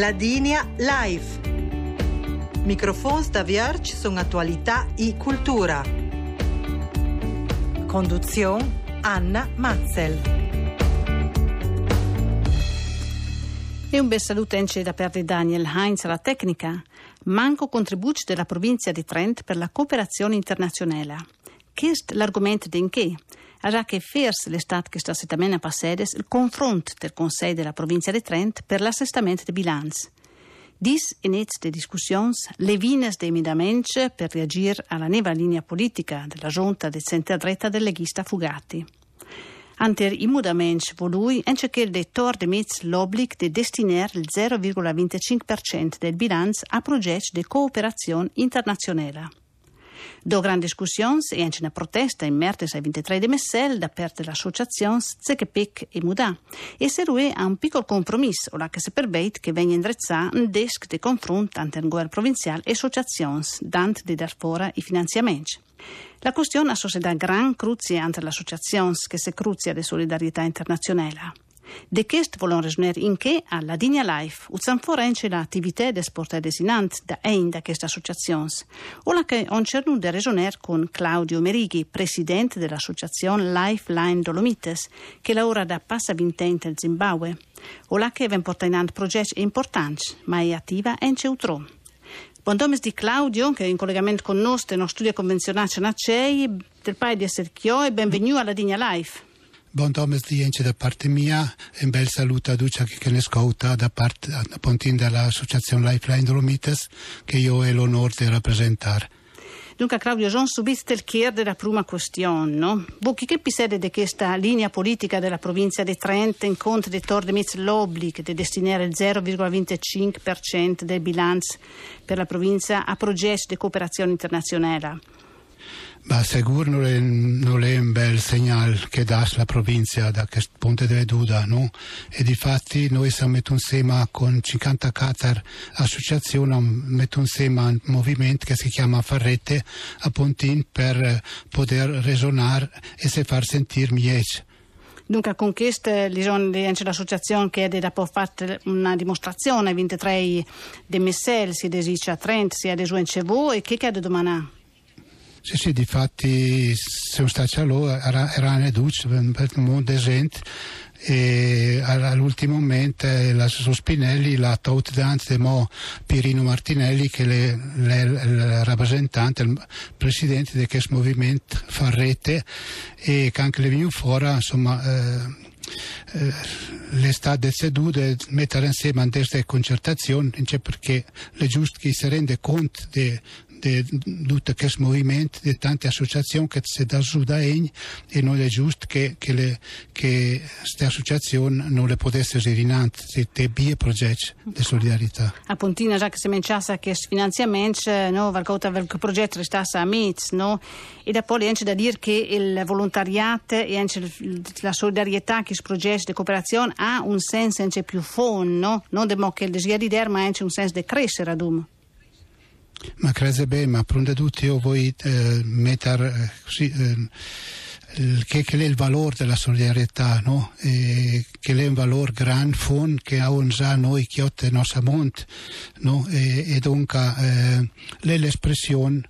Ladinia Live. Microfons da Vierge sono attualità e cultura. Conduzione Anna Matzel. E un bel saluto anche da parte Daniel Heinz alla tecnica. Manco contributo della provincia di Trent per la cooperazione internazionale. Questo è l'argomento di che? già che fers l'estate che sta settimana passata il confronto del Consiglio della provincia di Trent per l'assestamento di bilancio. Dis inizia de discussioni, le vines de emendamenti per reagire alla nuova linea politica della giunta del centro-dretta del leghista Fugati. Anter i mudaments volui anche che il dettor de mezz l'obbligo di destinare il 0,25% del bilancio a progetti di cooperazione internazionale. Do gran discussions e anche una protesta in mertes ai 23 di Messel da parte dell'associazione Zekepec e Muda e serue a un piccolo compromesso ora che si perveit che venga indrezzato un desk di confronto ante il governo provinciale e associazioni dante di dar fora i finanziamenti. La questione ha società gran cruzia entre le associazioni che si cruzia di solidarietà internazionale. De volon resner in che alla Digna Life uzan forense l'attività de sport desinant da ein da queste associazioni. Ola che on cernu de resoner con Claudio Merighi, presidente dell'associazione Lifeline Dolomites, che lavora da passa vintente al Zimbabwe. Ola che ven porta in hand progetti importanti, ma è attiva en ceutro. Buon domes di Claudio, che è in collegamento con noi nel studio convenzionale Nacei, del Pai di Esserchio e benvenuto alla Digna Life. Buon Thomas Dience da parte mia e un bel saluto a Ducia che da parte a dell'associazione Lifeline Dolomites che io ho l'onore di rappresentare. Dunque Claudio John subiste il chier della prima questione, no? Voi che pisede di questa linea politica della provincia di Trento in conto di Torde Mitz l'obbligo di destinare il 0,25% del bilancio per la provincia a progetti di cooperazione internazionale? Ma sicuro non è, non è, un bel segnale che dà la provincia da questo punto di vista, no? E di fatti noi siamo messi insieme con 54 associazioni, mettiamo insieme un movimento che si chiama Farrete a Pontin per poter ragionare e se far sentire meglio. Dunque, con questo l'associazione che ha fatto una dimostrazione il 23 di Messel, sia di a Trent, sia di Zuencevo, e che da domandare? Sì, sì, di fatti siamo stati allora, era, era una duce per un esempio e all'ultimo momento la Spinelli la tout dance mo Pirino Martinelli che è il rappresentante il presidente di questo movimento fa rete e che anche le venuto fuori insomma eh, eh, l'estate seduta mettere insieme queste concertazioni perché è giusto che si rende conto di di tutto questo movimento, di tante associazioni che si danno su da egni e non è giusto che, queste associazioni non le potessero rinanti di bie progetti di solidarietà. A Pontina già che si menciassa che finanziamenti, no, qualcosa del progetto restasse a mezzo, no? E da poi anche da dire che il volontariato e la solidarietà che si progetti di cooperazione ha un senso più fondo, no? Non demo che il desiderio di ma anche un senso di crescere ad um. Ma credo bene, ma prima di tutto io voglio eh, mettere eh, così, eh, che, che, è il valore della solidarietà, no? e, che è un valore grande, fondo che abbiamo già noi che otto nel nostro mondo, no? e, e dunque eh, l'espressione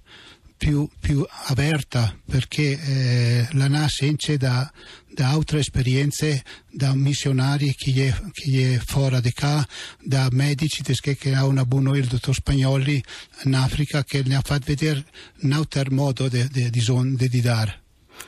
più, più aperta perché eh, la nasce da, da altre esperienze, da missionari che è, che è fuori di qua, da medici che, che ha una buona il dottor Spagnoli in Africa che ne ha fatto vedere un altro modo di dare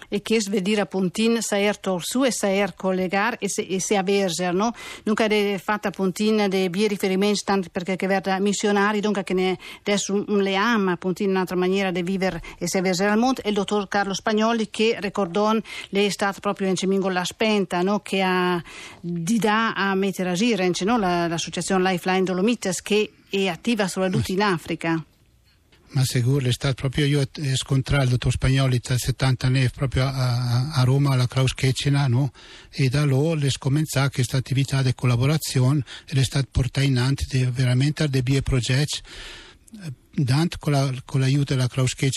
e che svedire a Pontin saer e saer collegar e se, e se averger, no? Dunque è fatta Pontin de bie riferimenti tanto perché che verda missionari, dunque che ne adesso un, le ama Pontin un'altra maniera di vivere e se averger al mondo e il dottor Carlo Spagnoli che ricordò lei è stato proprio in Cemingo la spenta, no? Che ha di da a mettere a agire, no? l'associazione Lifeline Dolomites che è attiva soprattutto in Africa ma sicuro è stato proprio io scontrato il dottor Spagnoli tra 70 anni proprio a, a Roma alla Kraus Kecina no? e da lì è cominciata questa attività di collaborazione e è stata portata in avanti veramente a dei progetti Dante con, la, con l'aiuto della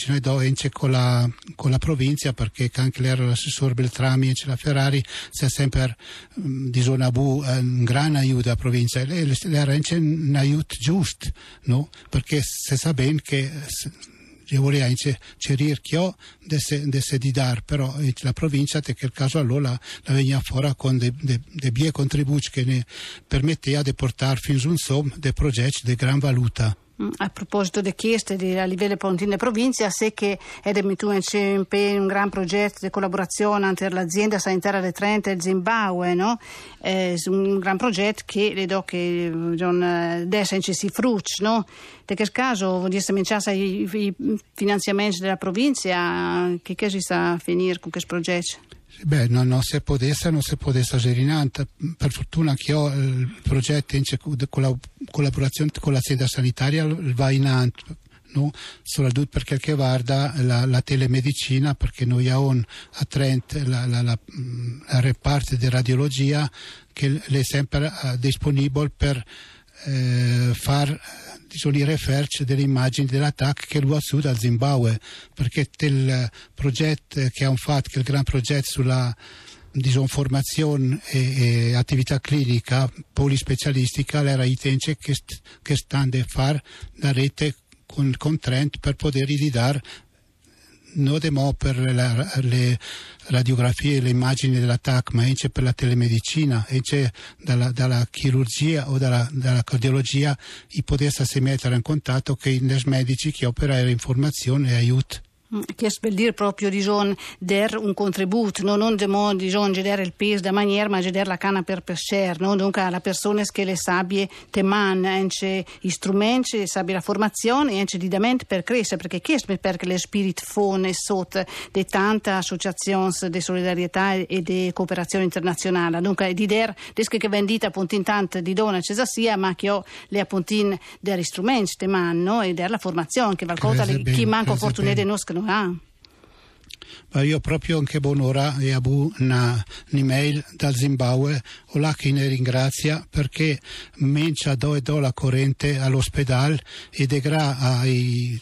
noi do ence con la, con la provincia perché anche l'era l'assessore Beltrami e la Ferrari si è sempre um, di zona bu un gran aiuto alla provincia e l'era ence un aiuto giusto no? perché si sa bene che io volevo cerir chio de se, de se di dar però la provincia che il caso allora la, veniva fuori con dei de, de bie contributi che ne permetteva di portare fino a un som dei progetti di gran valuta a proposito di chieste a livello pontine provincia, sé che è messo in un gran progetto di collaborazione tra l'azienda sanitaria di Trento e il Zimbabwe, no? È un gran progetto che le do che adesso si frutti, no? In questo caso, se i, i finanziamenti della provincia, che, che si sta a finire con questo progetto? Beh, non, non si potesse, non si potesse gerinante. Per fortuna che ho il progetto in collaborazione con l'azienda sanitaria va in. No? soprattutto per quel che riguarda la, la, telemedicina, perché noi abbiamo a Trent la, la, la, la reparto di radiologia che è sempre uh, disponibile per uh, fare sono i referci delle immagini dell'attacco che lo ha su dal Zimbabwe, perché il progetto che hanno fatto, che è il gran progetto sulla disinformazione e, e, attività clinica polispecialistica, era tempi che, che stanno a fare la rete con, con Trent per poter ridare non demo per la, le radiografie e le immagini dell'attacco, ma anche per la telemedicina, anche dalla, dalla chirurgia o dalla, dalla cardiologia, i potesse mettere in contatto con i medici che operano informazione e aiuto. Che vuol dire proprio diciamo, dare un contributo, no? non demo, diciamo, dare il peso da maniera, ma dare la canna per pescare, no? dunque alle persone che le sabbie te man, gli strumenti, sabbia la formazione e di per crescere, perché è perché le spirit fone sotto di tante associazioni di solidarietà e di cooperazione internazionale, dunque di dare, desche che vendita appunto in tante di donna ci sia, ma che ho le appuntine degli strumenti te man, no? e dare la formazione, che qualcosa chi manca opportunità di nostro Ah. Ma io proprio anche buon'ora e avuto un'email dal Zimbabwe o là che ne ringrazia perché mencia do e do la corrente all'ospedale e degra ai,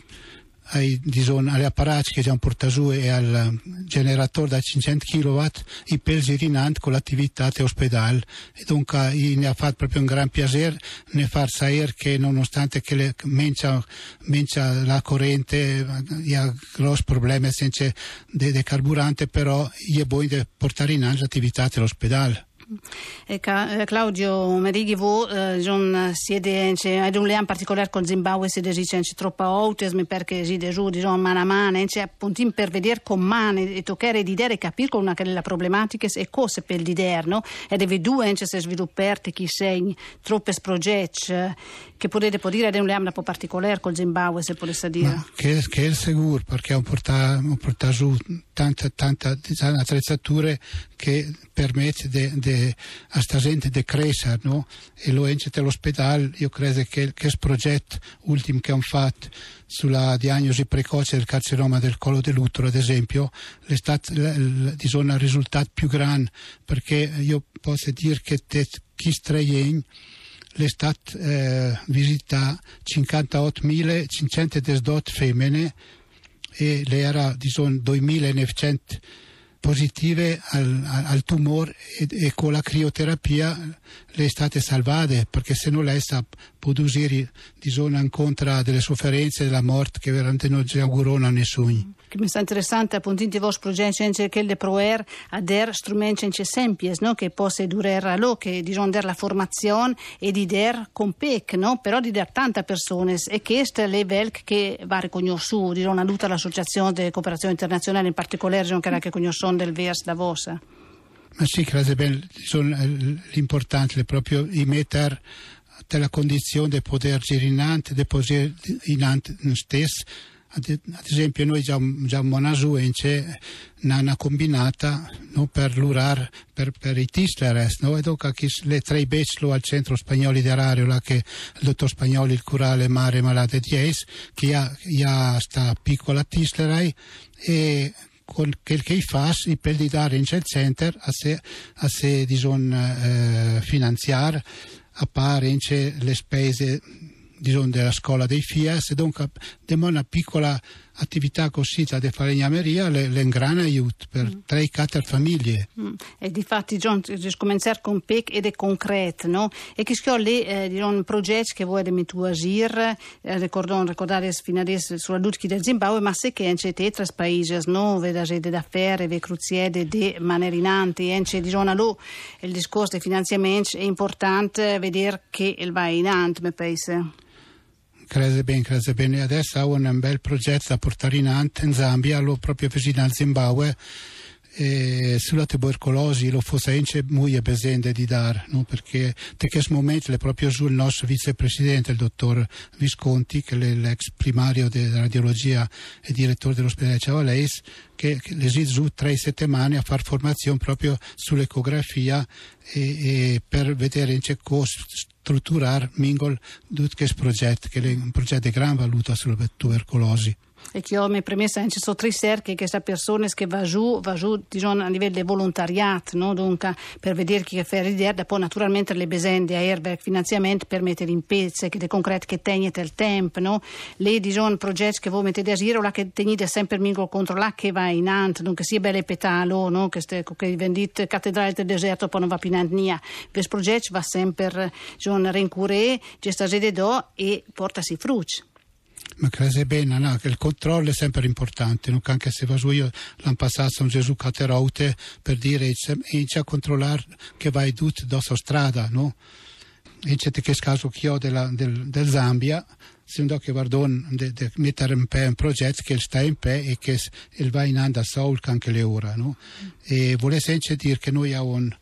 dison, alle apparati che abbiamo portato su e al generatore da 500 kW i pelsi rinanti con l'attività ospedale. E dunque ne ha fatto proprio un gran piacere ne far sapere che nonostante che le, mencia, mencia la corrente ha grossi problemi senza de, carburante però è buono portare in l'attività dell'ospedale Claudio Merighi, voi eh, siete ad un in particolare con Zimbabwe siete dice troppo autismo perché si giù diciamo mano a mano c'è appunto per vedere con mano e toccare di e capire con una delle problematiche e cose per il no? e deve due se sviluppate chi sei troppe progetti che potete dire ad un po' particolare con Zimbabwe se potesse dire che, che è sicuro perché ho portato, portato su tante, tante attrezzature che permette a questa gente di crescere no? e lo ente dell'ospedale io credo che questo progetto ultimo che hanno fatto sulla diagnosi precoce del carcinoma del collo dell'utero ad esempio è stato un risultato più grande perché io posso dire che chi straien è stato eh, visitato 58.518 femmine e le era di 2900 positive al, al tumore e, e, con la crioterapia le state salvate perché se non lei sa produrre di zona incontra delle sofferenze e della morte che veramente non ci augurano a nessuno che mi sta interessante in vostro progetto c'è che le proer a der strumenti semplici no? che possa durare lo che diciamo der la formazione e di der con pec no? però di der tante persone e questo è il velc che va riconosciuto diciamo a tutta l'associazione di cooperazione internazionale in particolare diciamo, che era che conoscono del vers da vosa ma sì, credo bene, l'importante è proprio di mettere la condizione di poter girare in ante, di poter in ante stesso ad, esempio noi già, a Monasu c'è una, combinata no, per l'urar per, per i tistleres no? e dopo le tre beclo al centro spagnolo di Arario là che il dottor spagnolo il curale mare malate di che ha, ha sta piccola tistlerai e con quel che fa i per di dare in center a se, a se dison, eh, finanziare a parte le spese diciamo, della scuola dei FIAS dunque abbiamo una piccola attività così da falegnameria le, le gran aiuto per mm. 3-4 famiglie. Mm. E di fatti John, cominciare con PEC ed è concreto, no? E che scuola eh, di un progetto che vuoi mettere a agire, eh, ricordare, ricordare fino adesso sulla luce del Zimbabwe, ma se che c'è tre paesi, no? Veda gente d'affari, ve cruziede de manerinanti, c'è di zona lo il discorso dei finanziamenti è importante vedere che il va in avanti, mi penso. Credo bene, credo bene. Adesso ho un bel progetto da portare in avanti in Zambia, lo proprio vicino al Zimbabwe sulla tubercolosi lo fosse anche molto presente di dare, no? perché in questo momento è proprio sul nostro vicepresidente, il dottor Visconti, che è l'ex primario di radiologia e direttore dell'ospedale Ciavalais, che, che su tre settimane a fare formazione proprio sull'ecografia e, e per vedere in che cosa strutturare Mingol questo progetto, che è un progetto di gran valuta sulla tubercolosi e che ho premessa anche so tre che queste persone che va giù, va giù diciamo, a livello di volontariato, no? Dunque, per vedere chi fa ridere, poi naturalmente le besende a Airberg finanziamento per mettere in pezzi, che è concreto che tenete il tempo, no? Le diciamo, progetti che voi mettete a giro, la che tenete sempre mingo contro la che va in ant, dunque sia belle petalo, no? Che, ste, che vendite cattedrale del deserto poi non va più in nia. Questo progetto va sempre, diciamo, rincuré, gesta sede do e portasi frutti. Ma credo bene, no? che il controllo è sempre importante, no? anche se va su io l'anno passato un Gesù Cateroute per dire inizia a controllare che vai tutto dosso strada, no? E c'è che caso che ho della, del, del Zambia, se un che guardo di mettere in pé un progetto che sta in pé e che il va in anda Saul anche le ora, no? E anche dire che noi abbiamo un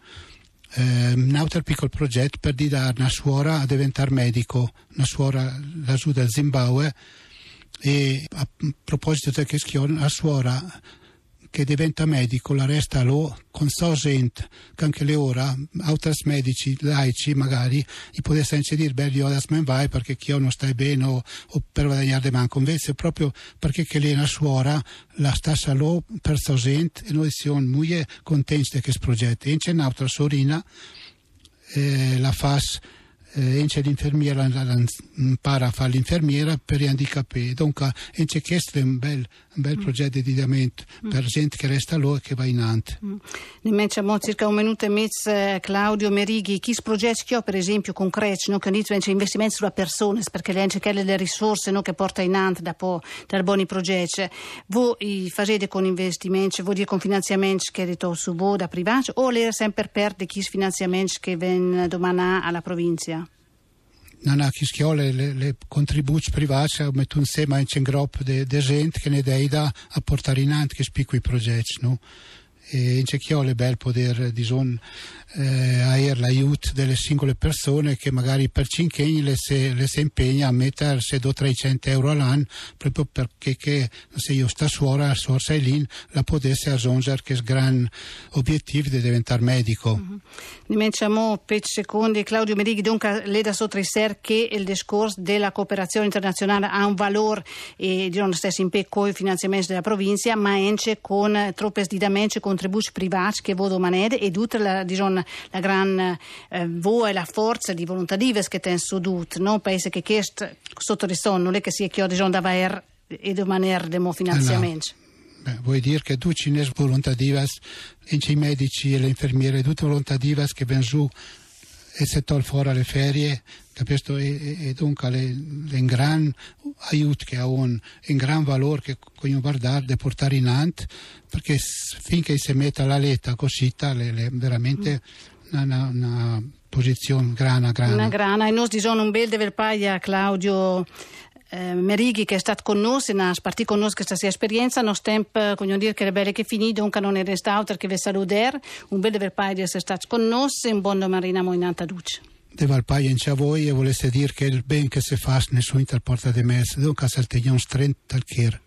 eh, un altro piccolo progetto per dare una suora a diventare medico, una suora lassù del Zimbabwe. E a proposito di questo, la suora che diventa medico la resta lo con so gente che anche le ora altri medici laici magari gli potesse anche dire beh io adesso me vai perché io non stai bene o, o per guadagnare manco. Invece proprio perché che lei è una suora la sta solo per so gente e noi siamo molto contenti di questo progetto e c'è un'altra sorina eh, la FAS eh, l'infermiera impara a fare l'infermiera per gli handicapati dunque c'è è un bel, un bel mm. progetto di divento mm. per gente che resta lì e che va in avanti mm. ne abbiamo circa un minuto e mezzo eh, Claudio Merighi chi progetti che ho per esempio concreti no? che inizia investimenti sulla persona perché le anche le risorse no? che porta in avanti dopo dal buoni progetti voi fate con investimenti dire con finanziamenti che detto su voi da privati o le sempre perde chi finanziamenti che vengono domani alla provincia non ha chi schiole le, le contributi privati mettono insieme anche un gruppo di gente che ne dà a portare in avanti questi piccoli progetti no? E in Cecchiolo è bello poter diciamo, eh, avere l'aiuto delle singole persone che magari per cinque anni le si, le si impegna a mettere 200-300 euro all'anno proprio perché che, se io sta suora a sorsa lì la potesse raggiungere che gran obiettivo di diventare medico mm-hmm. Per secondi Claudio Merighi dunque le da sottolineare che il discorso della cooperazione internazionale ha un valore e di non stesso impegno con i finanziamenti della provincia ma anche con troppe sdidamenti contributi privati che vodo manede e tutta la diciamo, la gran eh, voce e la forza di volontà dives che ten sudut, no? Penso che questo sotto di sonno non è che sia che ho di da aver e di maniera demo finanziamenti. Beh, vuoi dire che tu ci ne volontà divas, i medici e le infermiere, tutte volontà divas che vengono su e se tol fuori alle ferie, capisco? E, e dunque è un gran aiuto che ha un, un gran valore che voglio guardare di portare in avanti, perché finché si mette alla letta così, è veramente una, una, una posizione grana, grana. Una grana, e noi diciamo un bel dever paglia Claudio eh, Merighi che è stato con noi, ha spartito con noi questa sua esperienza, non tempo, voglio dire che è belle che finì, dunque non è restato che vi salutare, un bel dever di essere stato con noi. E un buon marina moinanta duce. De Valpaia in a voi e volesse dire che il ben che si fa nessuno interporta di me, dunque saltiamo strengt al chier.